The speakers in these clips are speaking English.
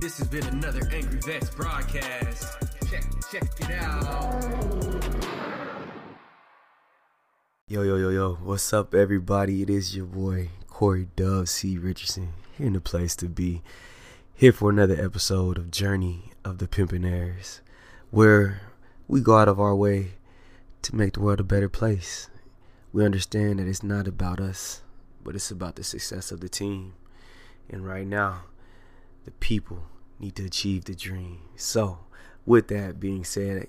This has been another Angry Vets broadcast. Check, check it out. Yo, yo, yo, yo, what's up, everybody? It is your boy, Corey Dub-C. Richardson, here in the place to be. Here for another episode of Journey of the Pippainaires, where we go out of our way to make the world a better place. We understand that it's not about us, but it's about the success of the team. And right now, the people need to achieve the dream. So, with that being said,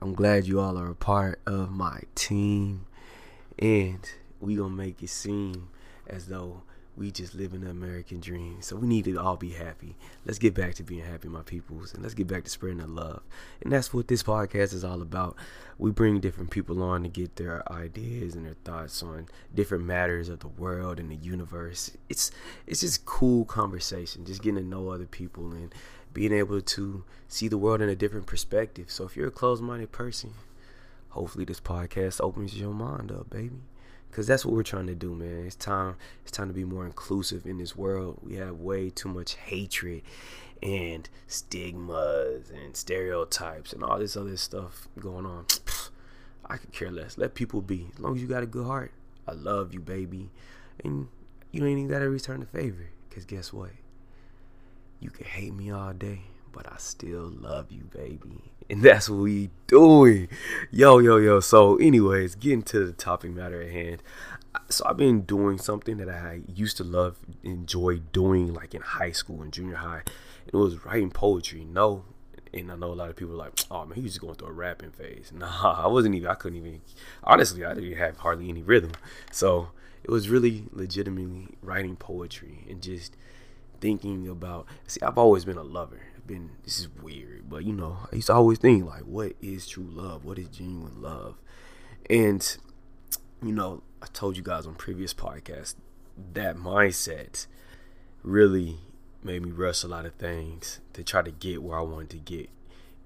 I'm glad you all are a part of my team. And we gonna make it seem as though we just live in the American dream. So we need to all be happy. Let's get back to being happy, my peoples, and let's get back to spreading the love. And that's what this podcast is all about. We bring different people on to get their ideas and their thoughts on different matters of the world and the universe. It's it's just cool conversation, just getting to know other people and being able to see the world in a different perspective. So if you're a closed-minded person, hopefully this podcast opens your mind up, baby because that's what we're trying to do man. It's time it's time to be more inclusive in this world. We have way too much hatred and stigmas and stereotypes and all this other stuff going on. I could care less. Let people be. As long as you got a good heart. I love you baby. And you ain't even gotta return the favor because guess what? You can hate me all day but I still love you, baby. And that's what we doing. Yo, yo, yo. So, anyways, getting to the topic matter at hand. So I've been doing something that I used to love, enjoy doing like in high school and junior high. It was writing poetry. No, and I know a lot of people are like, oh man, he was just going through a rapping phase. Nah, I wasn't even. I couldn't even. Honestly, I didn't have hardly any rhythm. So it was really legitimately writing poetry and just thinking about. See, I've always been a lover been this is weird, but you know, I used to always think like, what is true love? What is genuine love? And you know, I told you guys on previous podcasts that mindset really made me rush a lot of things to try to get where I wanted to get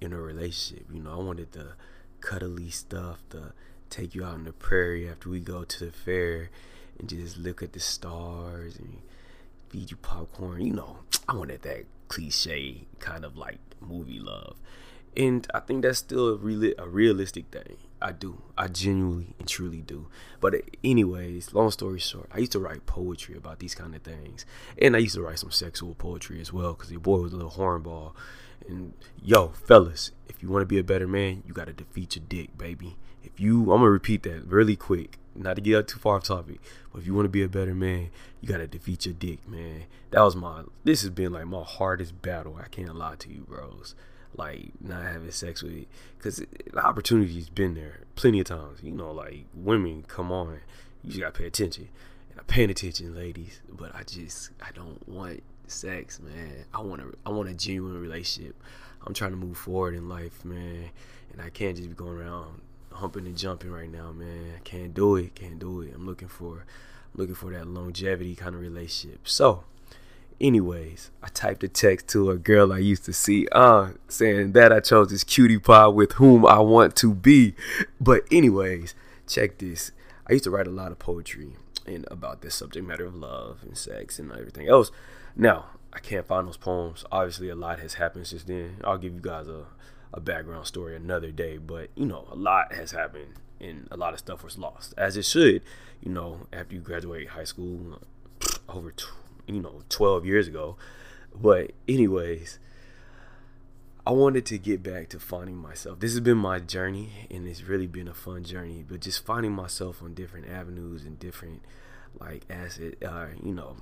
in a relationship. You know, I wanted the cuddly stuff, the take you out in the prairie after we go to the fair and just look at the stars and feed you popcorn. You know, I wanted that cliche kind of like movie love. And I think that's still a, real, a realistic thing. I do. I genuinely and truly do. But anyways, long story short, I used to write poetry about these kind of things. And I used to write some sexual poetry as well because your boy was a little hornball. And yo, fellas, if you want to be a better man, you got to defeat your dick, baby. If you, I'm to repeat that really quick not to get too far off topic, but if you want to be a better man, you gotta defeat your dick, man. That was my. This has been like my hardest battle. I can't lie to you, bros. Like not having sex with, because the opportunity's been there plenty of times. You know, like women, come on, you just gotta pay attention. And I'm paying attention, ladies. But I just, I don't want sex, man. I want a, I want a genuine relationship. I'm trying to move forward in life, man, and I can't just be going around humping and jumping right now, man. Can't do it. Can't do it. I'm looking for looking for that longevity kind of relationship. So, anyways, I typed a text to a girl I used to see, uh, saying that I chose this cutie pie with whom I want to be. But anyways, check this. I used to write a lot of poetry and about this subject matter of love and sex and everything else. Now, I can't find those poems. Obviously, a lot has happened since then. I'll give you guys a a background story another day. But you know, a lot has happened and a lot of stuff was lost, as it should. You know, after you graduate high school, over you know twelve years ago. But anyways, I wanted to get back to finding myself. This has been my journey, and it's really been a fun journey. But just finding myself on different avenues and different like asset, uh, you know,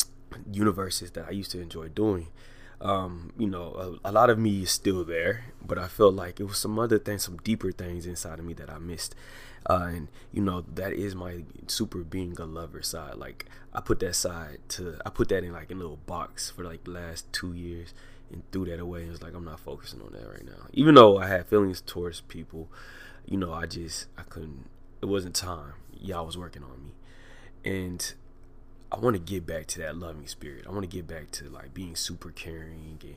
universes that I used to enjoy doing um, you know, a, a, lot of me is still there, but I felt like it was some other things, some deeper things inside of me that I missed. Uh, and you know, that is my super being a lover side. Like I put that side to, I put that in like a little box for like the last two years and threw that away. And was like, I'm not focusing on that right now. Even though I had feelings towards people, you know, I just, I couldn't, it wasn't time. Y'all was working on me. And I want to get back to that loving spirit. I want to get back to like being super caring, and,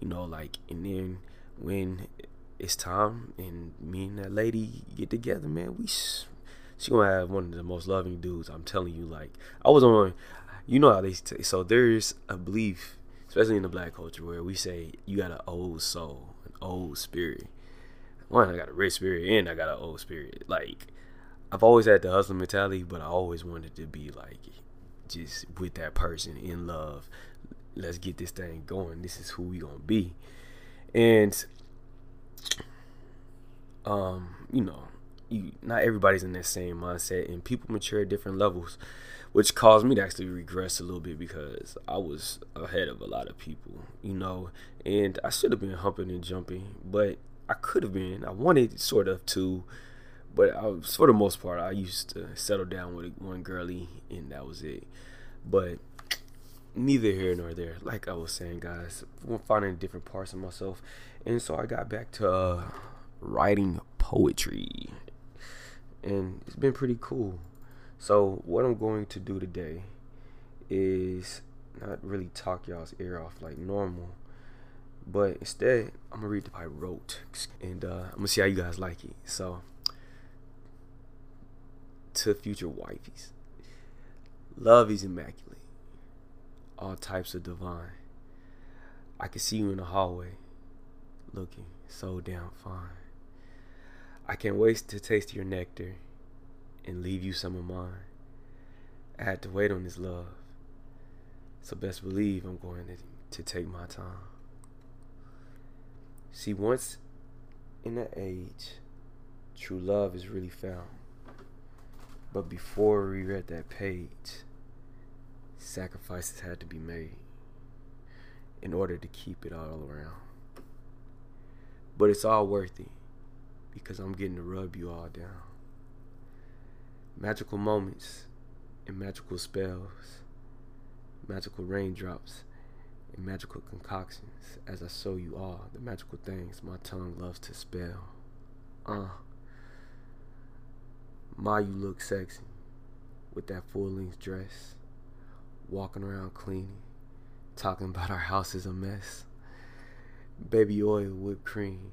you know, like, and then when it's time and me and that lady get together, man, we she gonna have one of the most loving dudes. I'm telling you, like, I was on, you know how they say, so there's a belief, especially in the black culture where we say you got an old soul, an old spirit. One, I got a rich spirit and I got an old spirit. Like I've always had the hustle mentality, but I always wanted to be like just with that person in love. Let's get this thing going. This is who we gonna be. And um, you know, you not everybody's in that same mindset and people mature at different levels which caused me to actually regress a little bit because I was ahead of a lot of people, you know, and I should have been humping and jumping, but I could have been. I wanted sort of to, but I was, for the most part, I used to settle down with one girlie, and that was it. But neither here nor there. Like I was saying, guys, I'm finding different parts of myself, and so I got back to uh, writing poetry, and it's been pretty cool. So what I'm going to do today is not really talk y'all's ear off like normal, but instead I'm gonna read the I wrote, and uh, I'm gonna see how you guys like it. So to future wifeys, love is immaculate, all types of divine. I can see you in the hallway, looking so damn fine. I can't wait to taste your nectar and leave you some of mine. I had to wait on this love. So best believe I'm going to, to take my time. See, once in that age, true love is really found. But before we read that page, sacrifices had to be made in order to keep it all around. But it's all worth it because I'm getting to rub you all down magical moments and magical spells, magical raindrops and magical concoctions as I show you all the magical things my tongue loves to spell. Uh, my, you look sexy with that full length dress, walking around cleaning, talking about our house is a mess. Baby oil, whipped cream,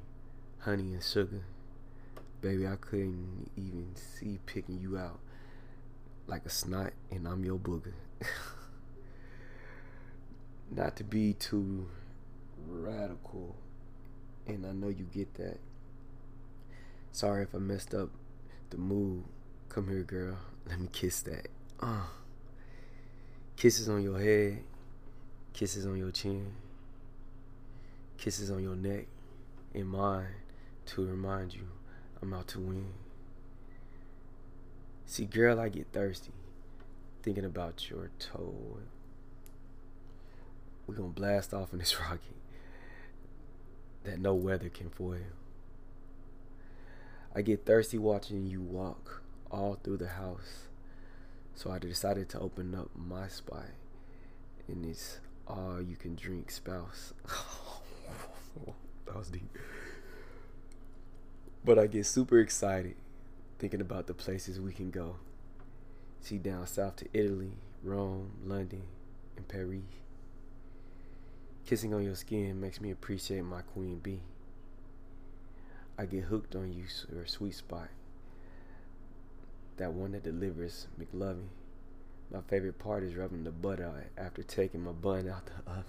honey, and sugar Baby, I couldn't even see picking you out like a snot and I'm your booger. Not to be too radical, and I know you get that. Sorry if I messed up the mood. Come here, girl. Let me kiss that. Uh. Kisses on your head, kisses on your chin, kisses on your neck and mine to remind you I'm out to win. See, girl, I get thirsty thinking about your toe. We're gonna blast off in this rocket that no weather can foil. I get thirsty watching you walk all through the house. So I decided to open up my spot and it's all you can drink spouse. that was deep. But I get super excited thinking about the places we can go. See down south to Italy, Rome, London, and Paris. Kissing on your skin makes me appreciate my queen bee. I get hooked on you, your sweet spot. That one that delivers McLovin. My favorite part is rubbing the butter after taking my bun out the oven.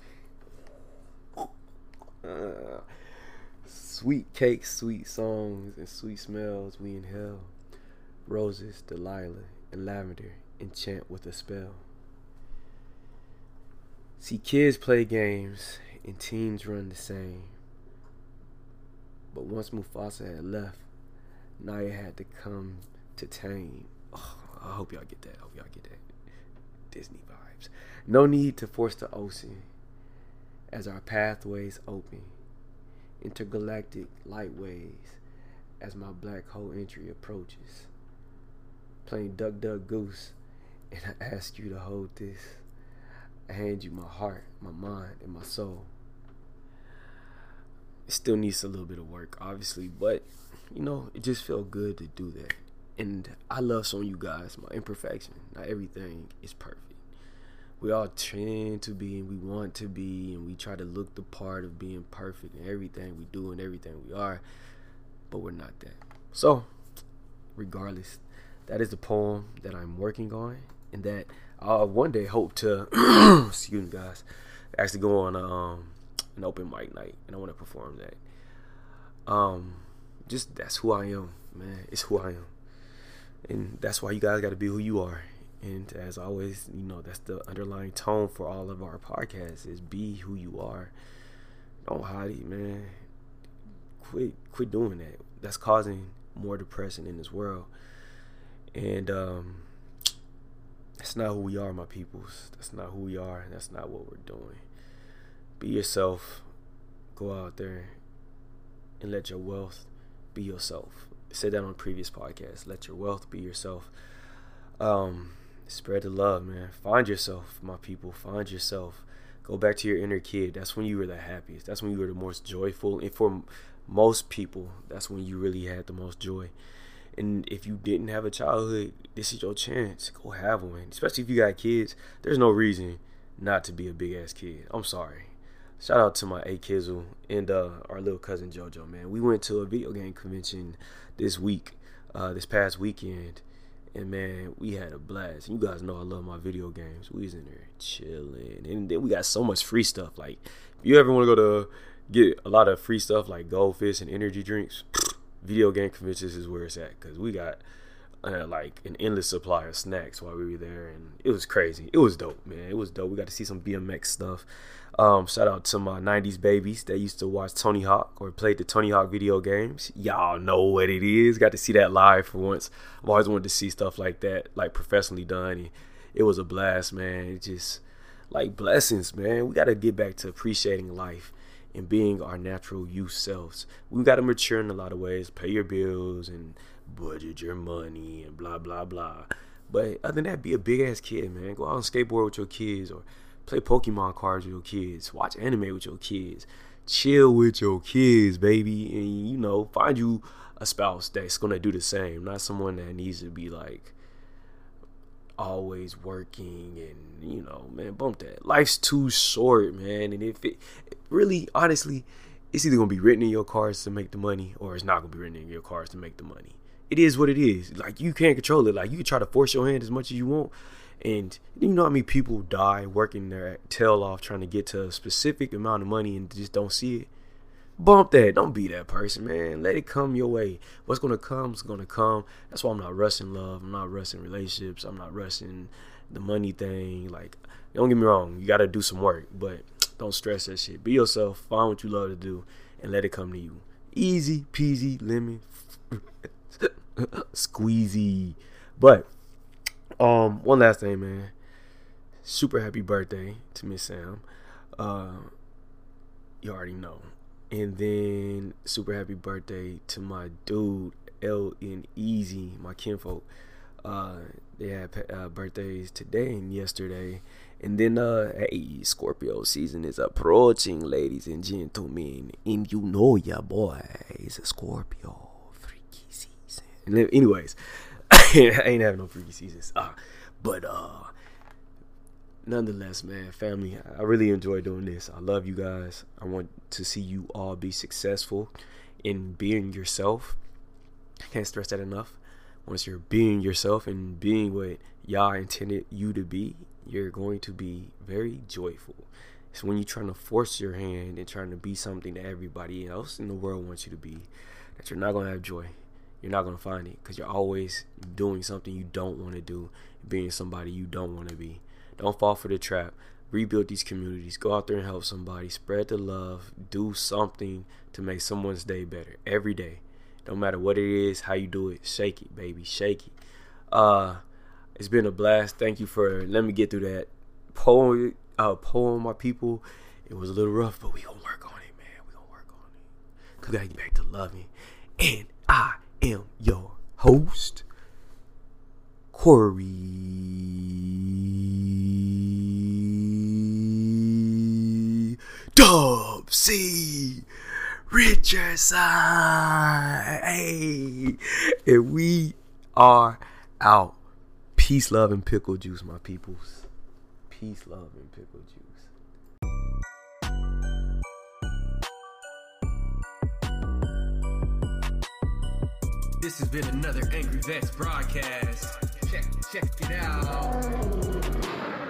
Sweet cakes, sweet songs, and sweet smells we inhale. Roses, Delilah, and lavender enchant with a spell. See, kids play games and teens run the same. But once Mufasa had left, Naya had to come to tame. Oh, I hope y'all get that. I hope y'all get that. Disney vibes. No need to force the ocean as our pathways open intergalactic light waves as my black hole entry approaches. Playing Duck Duck Goose, and I ask you to hold this. I hand you my heart, my mind, and my soul. It still needs a little bit of work, obviously, but you know, it just felt good to do that. And I love showing you guys my imperfection. Not everything is perfect we all tend to be and we want to be and we try to look the part of being perfect in everything we do and everything we are but we're not that so regardless that is the poem that i'm working on and that I'll one day hope to excuse me guys actually go on a, um, an open mic night, and I want to perform that. Um, just that's who I am, man. It's who I am, and that's why you guys got to be who you are. And as always, you know that's the underlying tone for all of our podcasts: is be who you are. Don't hide it, man. Quit, quit doing that. That's causing more depression in this world. And um, that's not who we are, my peoples. That's not who we are. That's not what we're doing. Be yourself. Go out there and let your wealth be yourself. I said that on previous podcasts. Let your wealth be yourself. Um, spread the love, man. Find yourself, my people. Find yourself. Go back to your inner kid. That's when you were the happiest. That's when you were the most joyful. And for most people, that's when you really had the most joy. And if you didn't have a childhood, this is your chance. Go have one. Especially if you got kids. There's no reason not to be a big ass kid. I'm sorry. Shout out to my A Kizzle and uh, our little cousin JoJo, man. We went to a video game convention this week, uh, this past weekend, and man, we had a blast. You guys know I love my video games. We was in there chilling, and then we got so much free stuff. Like, if you ever want to go to get a lot of free stuff like goldfish and energy drinks, video game conventions is where it's at because we got uh, like an endless supply of snacks while we were there, and it was crazy. It was dope, man. It was dope. We got to see some BMX stuff. Um, shout out to my '90s babies that used to watch Tony Hawk or played the Tony Hawk video games. Y'all know what it is. Got to see that live for once. I've always wanted to see stuff like that, like professionally done. And it was a blast, man. It just like blessings, man. We got to get back to appreciating life and being our natural youth selves. We got to mature in a lot of ways, pay your bills and budget your money and blah blah blah. But other than that, be a big ass kid, man. Go out and skateboard with your kids or play Pokemon cards with your kids. Watch anime with your kids. Chill with your kids, baby, and you know, find you a spouse that's gonna do the same. Not someone that needs to be like always working and you know man bump that life's too short man and if it really honestly it's either gonna be written in your cards to make the money or it's not gonna be written in your cards to make the money it is what it is like you can't control it like you can try to force your hand as much as you want and you know how many people die working their tail off trying to get to a specific amount of money and just don't see it bump that. Don't be that person, man. Let it come your way. What's gonna come is gonna come. That's why I'm not rushing love. I'm not rushing relationships. I'm not rushing the money thing. Like, don't get me wrong. You gotta do some work, but don't stress that shit. Be yourself. Find what you love to do, and let it come to you. Easy peasy lemon squeezy. But um, one last thing, man. Super happy birthday to Miss Sam. Uh, you already know. And then super happy birthday to my dude L and Easy, my kinfolk. Uh, they had uh, birthdays today and yesterday. And then, uh, hey, Scorpio season is approaching, ladies and gentlemen. And you know your boy is a Scorpio. Freaky season. And anyways, I ain't having no freaky seasons. Uh, but, uh, nonetheless, man, family, I really enjoy doing this. I love you guys. I want to see you all be successful in being yourself. I can't stress that enough. Once you're being yourself and being what y'all intended you to be, you're going to be very joyful. It's when you're trying to force your hand and trying to be something that everybody else in the world wants you to be that you're not going to have joy. You're not going to find it because you're always doing something you don't want to do, being somebody you don't want to be. Don't fall for the trap. Rebuild these communities. Go out there and help somebody. Spread the love. Do something to make someone's day better every day. No matter what it is, how you do it, shake it, baby, shake it. Uh, it's been a blast. Thank you for letting me get through that poem. Uh, poem, my people. It was a little rough, but we gonna work on it, man. We gonna work on it. Cause we gotta get back to loving. And I am your host, Corey Dub Richardson. Hey, and we are out. Peace, love, and pickle juice, my peoples. Peace, love, and pickle juice. This has been another Angry Vets broadcast. Check, check it out.